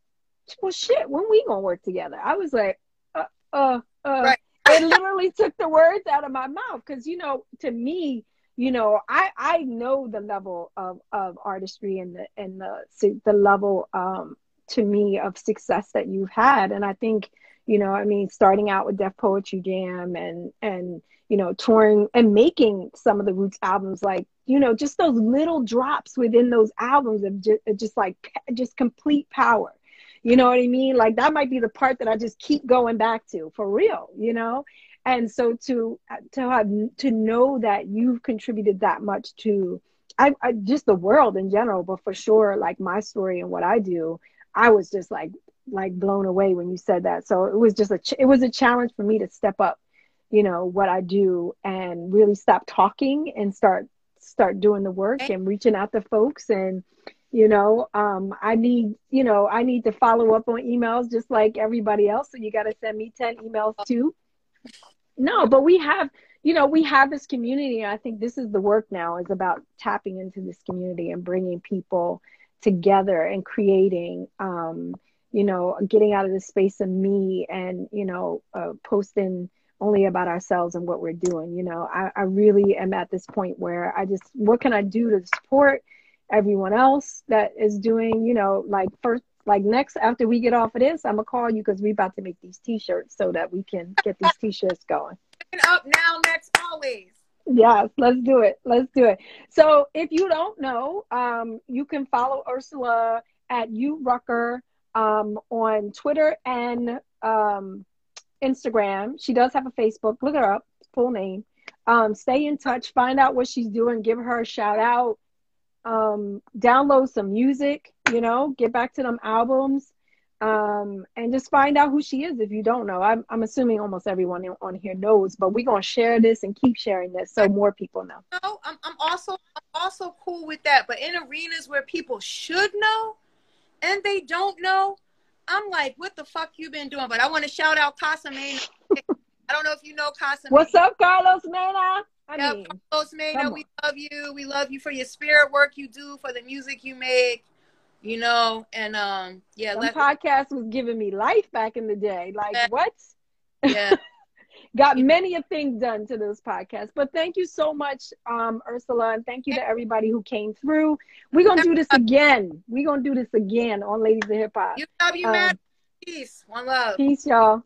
well, shit, when we gonna work together? I was like, uh, uh, uh. Right. it literally took the words out of my mouth because you know, to me you know i i know the level of of artistry and the and the the level um to me of success that you've had. And i think you know i mean starting out with Def poetry jam and and you know touring and making some of the roots albums like you know just those little drops within those albums of just, just like just complete power. You know what i mean? Like that might be the part that i just keep going back to for real you know and so to to have to know that you've contributed that much to I, I just the world in general but for sure like my story and what i do i was just like like blown away when you said that. So it was just a ch- it was a challenge for me to step up you know what i do and really stop talking and start start doing the work and reaching out to folks. And you know um, i need you know i need to follow up on emails just like everybody else. So you got to send me 10 emails too no but we have you know we have this community i think this is the work now is about tapping into this community and bringing people together and creating um you know getting out of the space of me and you know uh, posting only about ourselves and what we're doing you know. I, I really am at this point where i just what can i do to support everyone else that is doing you know like first like next after we get off of this, I'm gonna call you because we're about to make these t-shirts so that we can get these t-shirts going. Up now, next always. Yes, let's do it. Let's do it. So if you don't know, um, you can follow Ursula at U Rucker um, on Twitter and um, Instagram. She does have a Facebook. Look her up, full name. Um, stay in touch. Find out what she's doing. Give her a shout out um, download some music, you know, get back to them albums, um, and just find out who she is if you don't know. I'm, I'm assuming almost everyone on here knows, but we're gonna share this and keep sharing this so more people know. No, I'm, I'm also I'm also cool with that. But in arenas where people should know and they don't know, I'm like, what the fuck you been doing? But I want to shout out Casa Mena. [LAUGHS] I don't know if you know Casa. What's up, Carlos Mena? I yeah, mean, Carlos Mena, we love you. We love you for your spirit work you do, for the music you make, you know, and um, yeah. Some let podcast was giving me life back in the day. Like yeah. what? Yeah. [LAUGHS] got many a thing done to this podcast. But thank you so much, um, Ursula, and thank you to everybody who came through. We're gonna do this again. We're gonna do this again on Ladies of Hip Hop. You, you, um, Peace. One love. Peace, y'all.